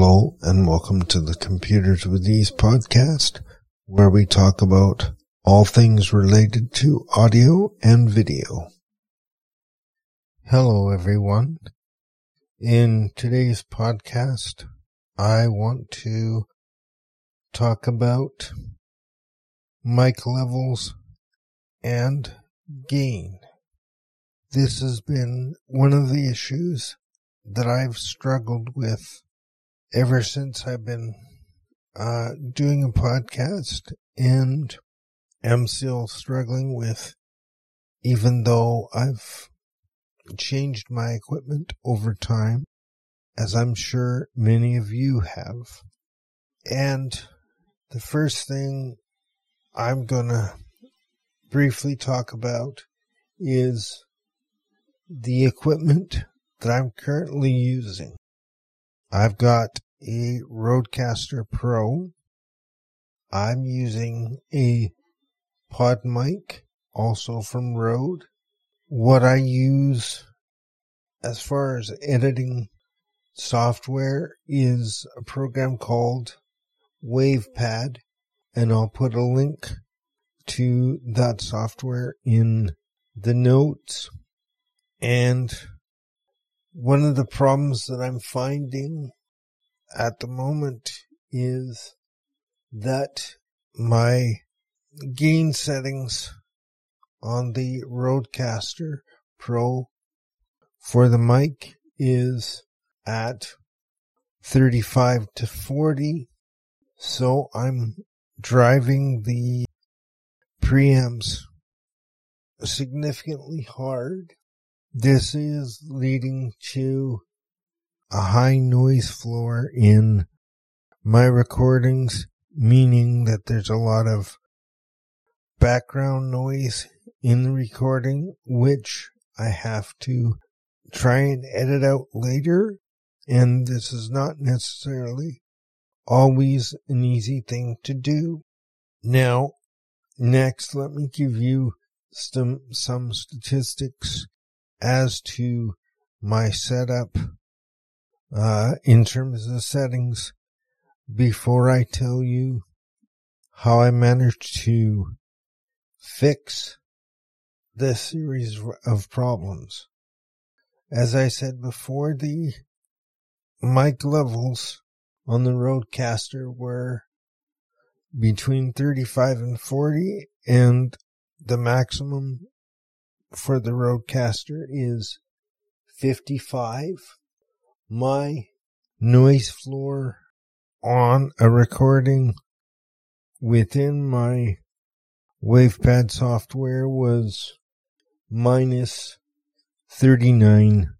Hello and welcome to the Computers with Ease podcast, where we talk about all things related to audio and video. Hello everyone. In today's podcast, I want to talk about mic levels and gain. This has been one of the issues that I've struggled with ever since I've been uh, doing a podcast and am still struggling with, even though I've changed my equipment over time, as I'm sure many of you have. And the first thing I'm gonna briefly talk about is the equipment that I'm currently using. I've got a Rodecaster Pro. I'm using a PodMic, also from Rode. What I use as far as editing software is a program called WavePad, and I'll put a link to that software in the notes. And one of the problems that I'm finding at the moment is that my gain settings on the Rodecaster Pro for the mic is at 35 to 40. So I'm driving the preamps significantly hard this is leading to a high noise floor in my recordings, meaning that there's a lot of background noise in the recording, which I have to try and edit out later. And this is not necessarily always an easy thing to do. Now, next, let me give you some, some statistics as to my setup uh, in terms of settings before I tell you how I managed to fix this series of problems. As I said before, the mic levels on the Rodecaster were between 35 and 40 and the maximum for the Rodecaster is 55. My noise floor on a recording within my WavePad software was minus 39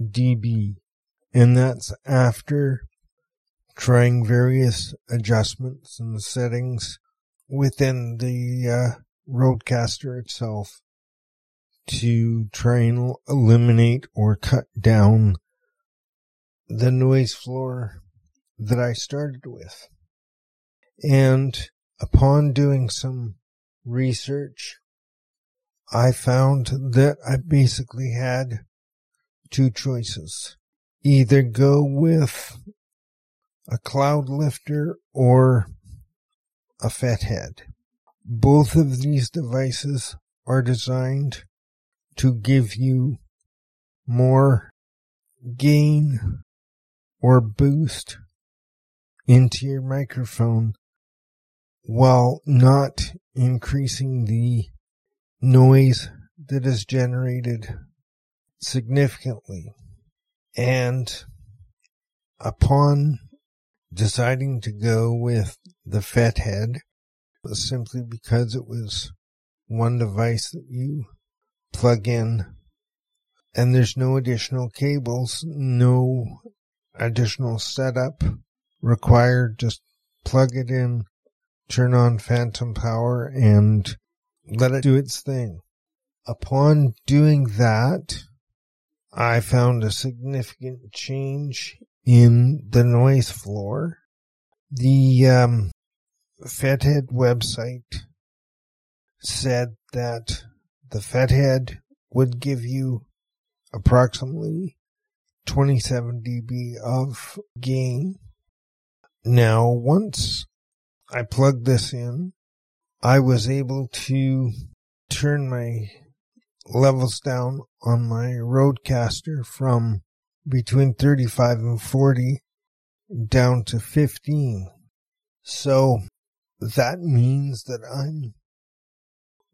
dB. And that's after trying various adjustments and settings within the uh, Rodecaster itself to try and eliminate or cut down the noise floor that I started with. And upon doing some research, I found that I basically had two choices. Either go with a Cloudlifter or a Fethead. Both of these devices are designed to give you more gain or boost into your microphone while not increasing the noise that is generated significantly. And upon deciding to go with the Fethead, was simply because it was one device that you plug in and there's no additional cables, no additional setup required. Just plug it in, turn on phantom power and let it do its thing. Upon doing that, I found a significant change in the noise floor. The um, Fethead website said that the Fethead would give you approximately 27 dB of gain. Now, once I plugged this in, I was able to turn my levels down on my Rodecaster from between 35 and 40 down to 15. So that means that I'm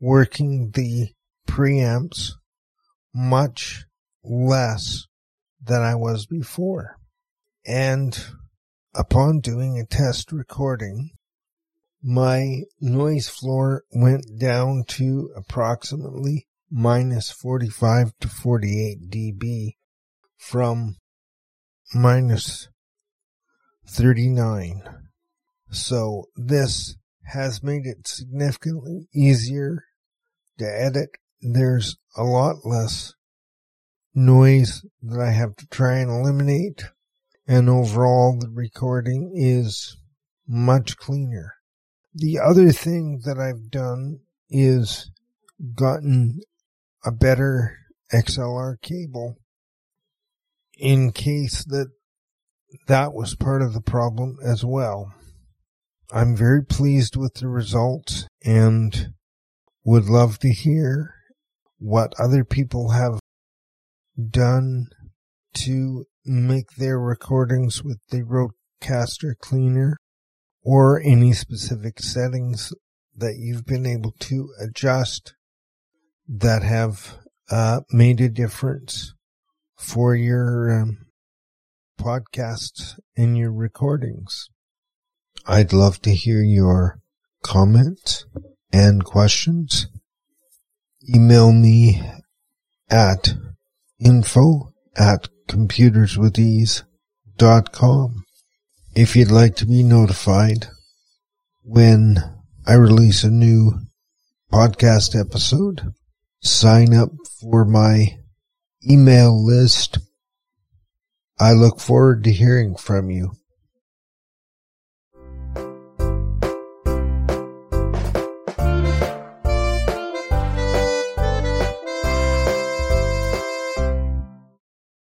working the preamps much less than I was before. And upon doing a test recording, my noise floor went down to approximately minus 45 to 48 dB from minus 39. So this has made it significantly easier to edit. There's a lot less noise that I have to try and eliminate. And overall, the recording is much cleaner. The other thing that I've done is gotten a better XLR cable in case that that was part of the problem as well. I'm very pleased with the results and would love to hear what other people have done to make their recordings with the Rodecaster cleaner or any specific settings that you've been able to adjust that have uh, made a difference for your um, podcasts and your recordings. I'd love to hear your comments and questions. Email me at info at computerswithease.com. If you'd like to be notified when I release a new podcast episode, sign up for my email list. I look forward to hearing from you.